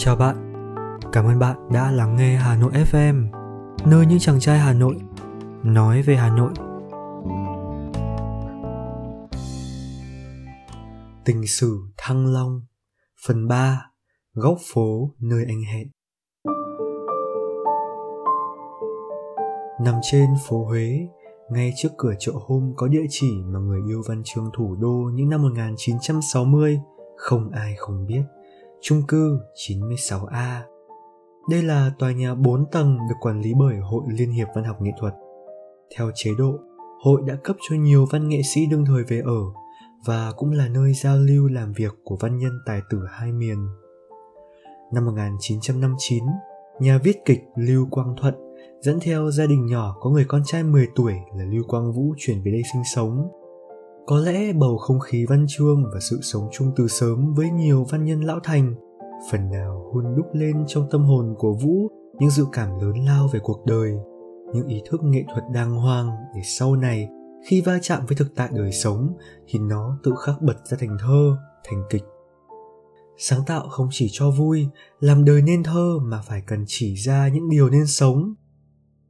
Chào bạn, cảm ơn bạn đã lắng nghe Hà Nội FM, nơi những chàng trai Hà Nội nói về Hà Nội. Tình sử Thăng Long Phần 3 Góc phố nơi anh hẹn. Nằm trên phố Huế, ngay trước cửa chợ hôm có địa chỉ mà người yêu văn chương thủ đô những năm 1960 không ai không biết chung cư 96A. Đây là tòa nhà 4 tầng được quản lý bởi Hội Liên hiệp Văn học Nghệ thuật. Theo chế độ, hội đã cấp cho nhiều văn nghệ sĩ đương thời về ở và cũng là nơi giao lưu làm việc của văn nhân tài tử hai miền. Năm 1959, nhà viết kịch Lưu Quang Thuận dẫn theo gia đình nhỏ có người con trai 10 tuổi là Lưu Quang Vũ chuyển về đây sinh sống có lẽ bầu không khí văn chương và sự sống chung từ sớm với nhiều văn nhân lão thành, phần nào hun đúc lên trong tâm hồn của vũ những dự cảm lớn lao về cuộc đời, những ý thức nghệ thuật đàng hoàng để sau này, khi va chạm với thực tại đời sống, thì nó tự khắc bật ra thành thơ, thành kịch. Sáng tạo không chỉ cho vui, làm đời nên thơ mà phải cần chỉ ra những điều nên sống.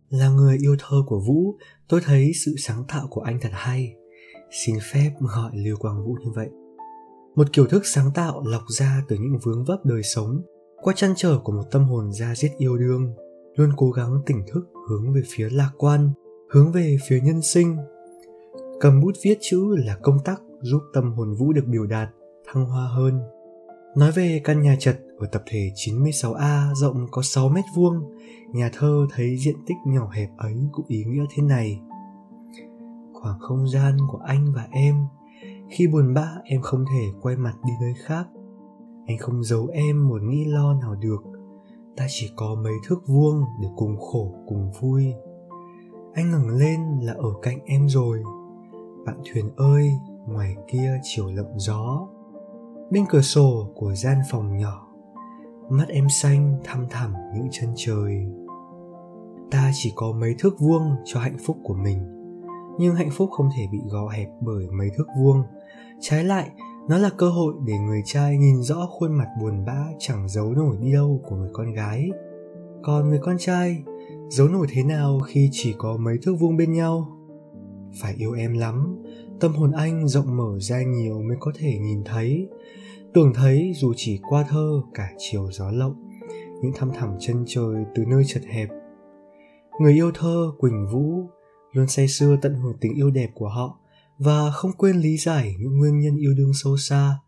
Là người yêu thơ của vũ, tôi thấy sự sáng tạo của anh thật hay xin phép gọi Lưu Quang Vũ như vậy. Một kiểu thức sáng tạo lọc ra từ những vướng vấp đời sống, qua chăn trở của một tâm hồn da diết yêu đương, luôn cố gắng tỉnh thức hướng về phía lạc quan, hướng về phía nhân sinh. Cầm bút viết chữ là công tắc giúp tâm hồn Vũ được biểu đạt, thăng hoa hơn. Nói về căn nhà chật ở tập thể 96A rộng có 6 mét vuông, nhà thơ thấy diện tích nhỏ hẹp ấy cũng ý nghĩa thế này khoảng không gian của anh và em. Khi buồn bã, em không thể quay mặt đi nơi khác. Anh không giấu em một nghĩ lo nào được. Ta chỉ có mấy thước vuông để cùng khổ, cùng vui. Anh ngẩng lên là ở cạnh em rồi. Bạn thuyền ơi, ngoài kia chiều lộng gió. Bên cửa sổ của gian phòng nhỏ, mắt em xanh thăm thẳm những chân trời. Ta chỉ có mấy thước vuông cho hạnh phúc của mình nhưng hạnh phúc không thể bị gò hẹp bởi mấy thước vuông. Trái lại, nó là cơ hội để người trai nhìn rõ khuôn mặt buồn bã chẳng giấu nổi đi đâu của người con gái. Còn người con trai, giấu nổi thế nào khi chỉ có mấy thước vuông bên nhau? Phải yêu em lắm, tâm hồn anh rộng mở ra nhiều mới có thể nhìn thấy. Tưởng thấy dù chỉ qua thơ, cả chiều gió lộng, những thăm thẳm chân trời từ nơi chật hẹp. Người yêu thơ quỳnh vũ luôn say sưa tận hưởng tình yêu đẹp của họ và không quên lý giải những nguyên nhân yêu đương sâu xa.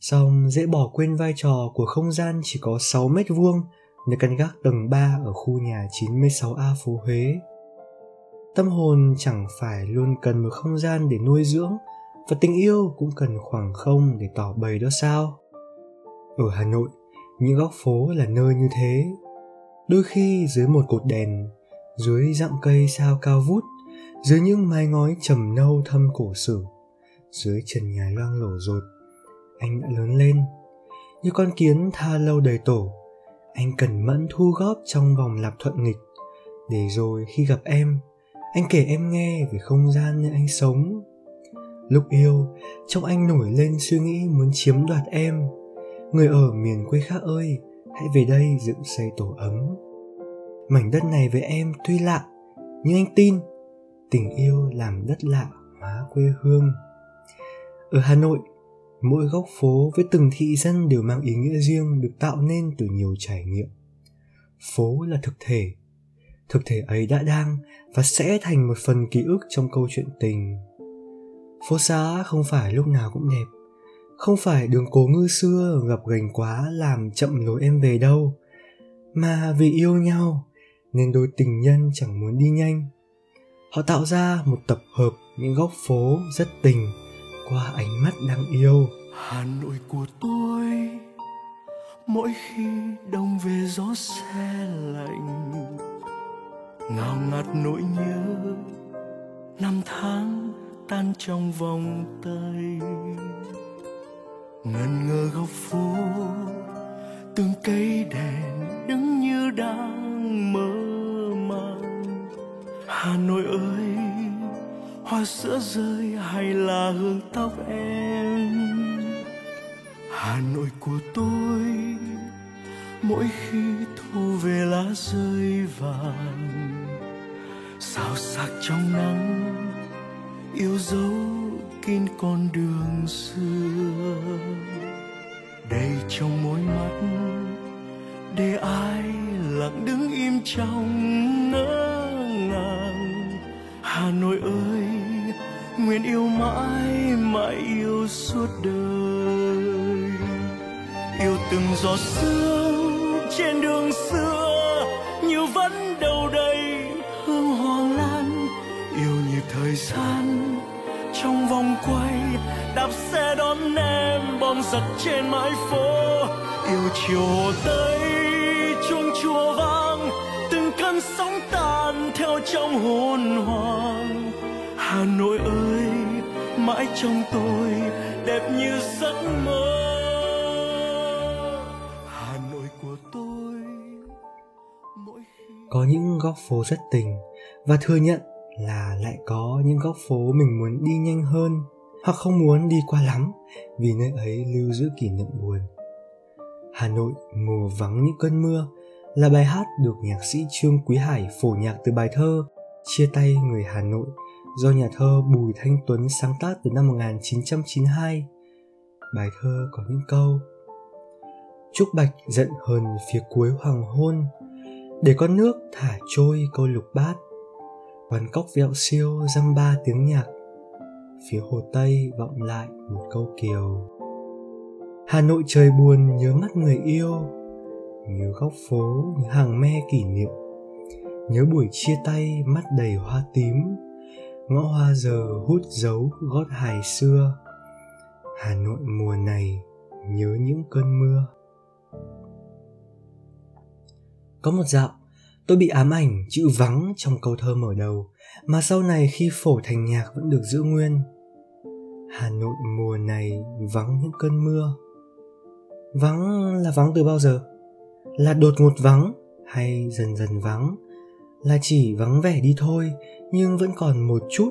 Xong dễ bỏ quên vai trò của không gian chỉ có 6 mét vuông nơi căn gác tầng 3 ở khu nhà 96A phố Huế. Tâm hồn chẳng phải luôn cần một không gian để nuôi dưỡng và tình yêu cũng cần khoảng không để tỏ bày đó sao. Ở Hà Nội, những góc phố là nơi như thế. Đôi khi dưới một cột đèn, dưới dặm cây sao cao vút, dưới những mái ngói trầm nâu thâm cổ sử, dưới trần nhà loang lổ rột, anh đã lớn lên. Như con kiến tha lâu đầy tổ, anh cẩn mẫn thu góp trong vòng lạp thuận nghịch. Để rồi khi gặp em, anh kể em nghe về không gian nơi anh sống. Lúc yêu, trong anh nổi lên suy nghĩ muốn chiếm đoạt em. Người ở miền quê khác ơi, hãy về đây dựng xây tổ ấm mảnh đất này với em tuy lạ, nhưng anh tin tình yêu làm đất lạ hóa quê hương. Ở hà nội, mỗi góc phố với từng thị dân đều mang ý nghĩa riêng được tạo nên từ nhiều trải nghiệm. Phố là thực thể thực thể ấy đã đang và sẽ thành một phần ký ức trong câu chuyện tình. Phố xá không phải lúc nào cũng đẹp, không phải đường cố ngư xưa gập ghềnh quá làm chậm lối em về đâu, mà vì yêu nhau nên đôi tình nhân chẳng muốn đi nhanh. Họ tạo ra một tập hợp những góc phố rất tình qua ánh mắt đang yêu. Hà nội của tôi, mỗi khi đông về gió xe lạnh. Ngào ngạt nỗi nhớ, năm tháng tan trong vòng tay. Ngần ngơ góc phố, từng cây đèn đứng như đang mơ hà nội ơi, hoa sữa rơi hay là hương tóc em? Hà nội của tôi, mỗi khi thu về lá rơi vàng sao sắc trong nắng, yêu dấu kín con đường xưa. Đầy trong môi mắt, để ai lặng đứng im trong nơi hà nội ơi, nguyện yêu mãi mãi yêu suốt đời. Yêu từng giọt sương trên đường xưa, như vẫn đầu đầy hương hoa lan. Yêu nhịp thời gian trong vòng quay, đạp xe đón em bom giật trên mái phố. Yêu chiều hồ tây chuông chùa vang, từng cơn sóng ta trong hôn hoàng. Hà nội ơi, mãi trong tôi đẹp như giấc mơ. Hà nội của tôi, mỗi khi có những góc phố rất tình, và thừa nhận là lại có những góc phố mình muốn đi nhanh hơn, hoặc không muốn đi qua lắm vì nơi ấy lưu giữ kỷ niệm buồn. Hà nội mùa vắng những cơn mưa là bài hát được nhạc sĩ trương quý hải phổ nhạc từ bài thơ chia tay người hà nội do nhà thơ Bùi Thanh Tuấn sáng tác từ năm 1992. Bài thơ có những câu, Trúc Bạch giận hờn phía cuối hoàng hôn, Để con nước thả trôi câu lục bát Quán cốc vẹo siêu dăm ba tiếng nhạc, Phía hồ Tây vọng lại một câu kiều Hà Nội trời buồn nhớ mắt người yêu Nhớ góc phố, nhớ hàng me kỷ niệm. Nhớ buổi chia tay mắt đầy hoa tím. Ngõ hoa giờ hút dấu gót hài xưa. Hà nội mùa này nhớ những cơn mưa. Có một dạo tôi bị ám ảnh chữ vắng trong câu thơ mở đầu mà sau này khi phổ thành nhạc vẫn được giữ nguyên. Hà nội mùa này vắng những cơn mưa. Vắng là vắng từ bao giờ? Là đột ngột vắng hay dần dần vắng? Là chỉ vắng vẻ đi thôi, nhưng vẫn còn một chút?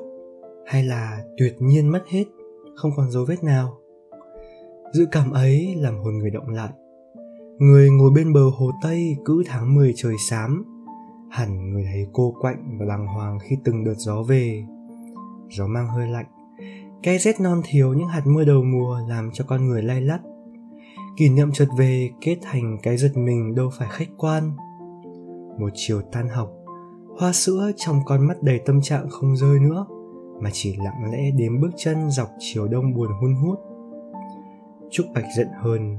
Hay là tuyệt nhiên mất hết, không còn dấu vết nào? Dự cảm ấy làm hồn người động lại. Người ngồi bên bờ hồ tây cứ tháng 10 trời xám. Hẳn người thấy cô quạnh và bàng hoàng khi từng đợt gió về. Gió mang hơi lạnh cái rét non thiếu những hạt mưa đầu mùa làm cho con người lay lắt kỷ niệm chợt về kết thành cái giật mình đâu phải khách quan. Một chiều tan học, hoa sữa trong con mắt đầy tâm trạng không rơi nữa, mà chỉ lặng lẽ đếm bước chân dọc chiều đông buồn hun hút. Trúc bạch giận hơn,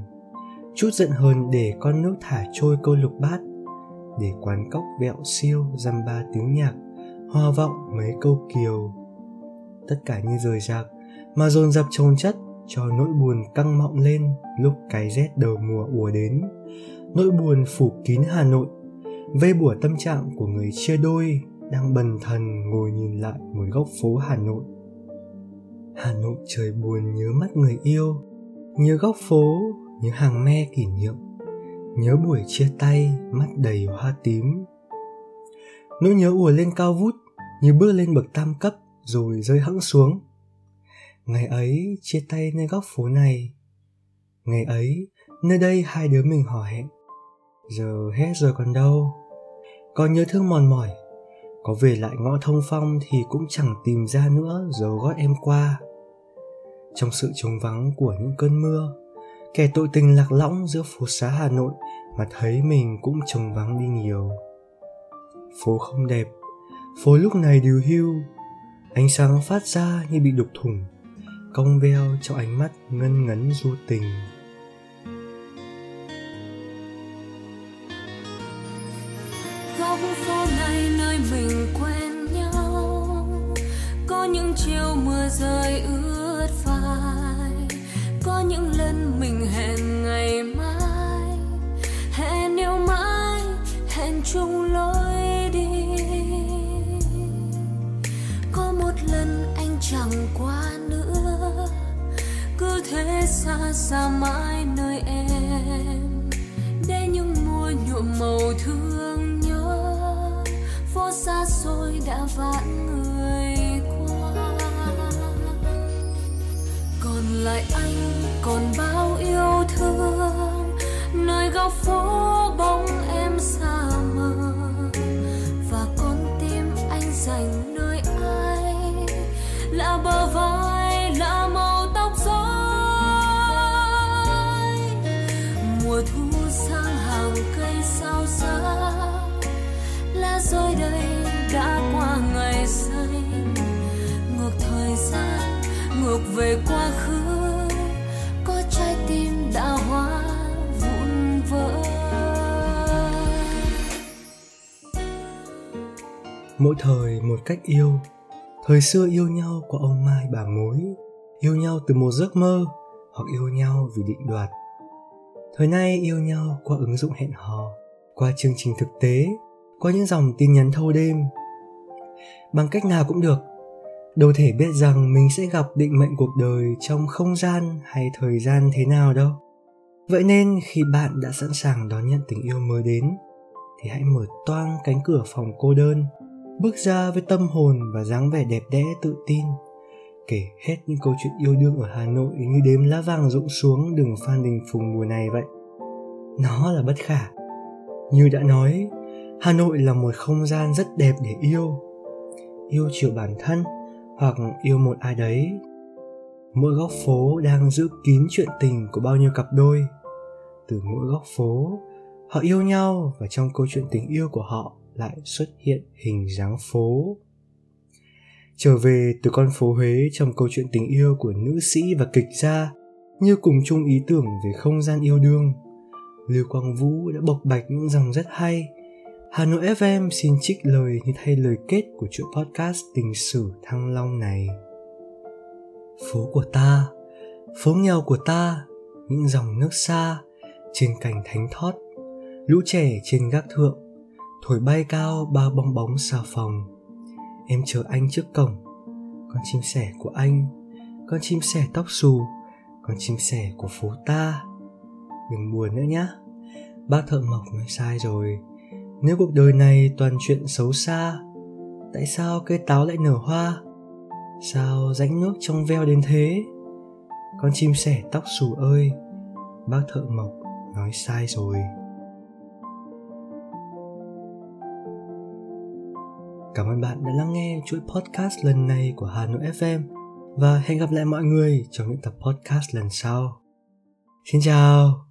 chút giận hơn để con nước thả trôi câu lục bát, để quán cốc vẹo siêu dăm ba tiếng nhạc, hoa vọng mấy câu kiều. Tất cả như rời rạc, mà dồn dập trồng chất cho nỗi buồn căng mọng lên lúc cái rét đầu mùa ùa đến. Nỗi buồn phủ kín hà nội, vây bủa tâm trạng của người chia đôi đang bần thần ngồi nhìn lại một góc phố hà nội. Hà nội trời buồn nhớ mắt người yêu, nhớ góc phố, nhớ hàng me kỷ niệm, nhớ buổi chia tay mắt đầy hoa tím. Nỗi nhớ ùa lên cao vút như bước lên bậc tam cấp rồi rơi hẵng xuống ngày ấy, chia tay nơi góc phố này. Ngày ấy, nơi đây hai đứa mình hò hẹn. Giờ hết rồi còn đâu. Có nhớ thương mòn mỏi. Có về lại ngõ thông phong thì cũng chẳng tìm ra nữa dấu gót em qua. Trong sự trống vắng của những cơn mưa, kẻ tội tình lạc lõng giữa phố xá hà nội mà thấy mình cũng trống vắng đi nhiều. Phố không đẹp, phố lúc này điều hưu. Ánh sáng phát ra như bị đục thủng cong veo trong ánh mắt ngân ngấn du tình. Góc phố này nơi mình quen nhau, có những chiều mưa rơi ướt vai có những lần mình hẹn ngày mai, hẹn yêu mãi, hẹn chung lối đi. Có một lần anh chẳng quan thế xa xa mãi nơi em. Để những mùa nhuộm màu thương nhớ, phố xa xôi đã vãn người qua. Còn lại anh còn bao yêu thương, nơi góc phố bóng mỗi thời một cách yêu. Thời xưa yêu nhau qua ông mai bà mối, yêu nhau từ một giấc mơ hoặc yêu nhau vì định đoạt. Thời nay yêu nhau qua ứng dụng hẹn hò, qua chương trình thực tế, qua những dòng tin nhắn thâu đêm. Bằng cách nào cũng được. Đâu thể biết rằng mình sẽ gặp định mệnh cuộc đời trong không gian hay thời gian thế nào đâu. Vậy nên khi bạn đã sẵn sàng đón nhận tình yêu mới đến, thì hãy mở toang cánh cửa phòng cô đơn bước ra với tâm hồn và dáng vẻ đẹp đẽ tự tin kể hết những câu chuyện yêu đương ở Hà Nội như đếm lá vàng rụng xuống đường Phan Đình Phùng mùa này vậy. Nó là bất khả. Như đã nói, Hà Nội là một không gian rất đẹp để yêu. Yêu chiều bản thân hoặc yêu một ai đấy. Mỗi góc phố đang giữ kín chuyện tình của bao nhiêu cặp đôi. Từ mỗi góc phố, họ yêu nhau và trong câu chuyện tình yêu của họ lại xuất hiện hình dáng phố trở về từ con phố Huế trong câu chuyện tình yêu của nữ sĩ và kịch gia như cùng chung ý tưởng về không gian yêu đương. Lưu Quang Vũ đã bộc bạch những dòng rất hay. Hà Nội FM xin trích lời như thay lời kết của chuỗi podcast tình sử Thăng Long này. Phố của ta, phố nghèo của ta, những dòng nước xa, trên cành thánh thót, lũ trẻ trên gác thượng, thổi bay cao ba bong bóng xà phòng. Em chờ anh trước cổng. Con chim sẻ của anh. Con chim sẻ tóc xù. Con chim sẻ của phố ta. Đừng buồn nữa nhá. Bác thợ mộc nói sai rồi. Nếu cuộc đời này toàn chuyện xấu xa, Tại sao cây táo lại nở hoa? Sao rãnh nước trong veo đến thế? Con chim sẻ tóc xù ơi. Bác thợ mộc nói sai rồi. Cảm ơn bạn đã lắng nghe chuỗi podcast lần này của Hà Nội FM và hẹn gặp lại mọi người trong những tập podcast lần sau. Xin chào!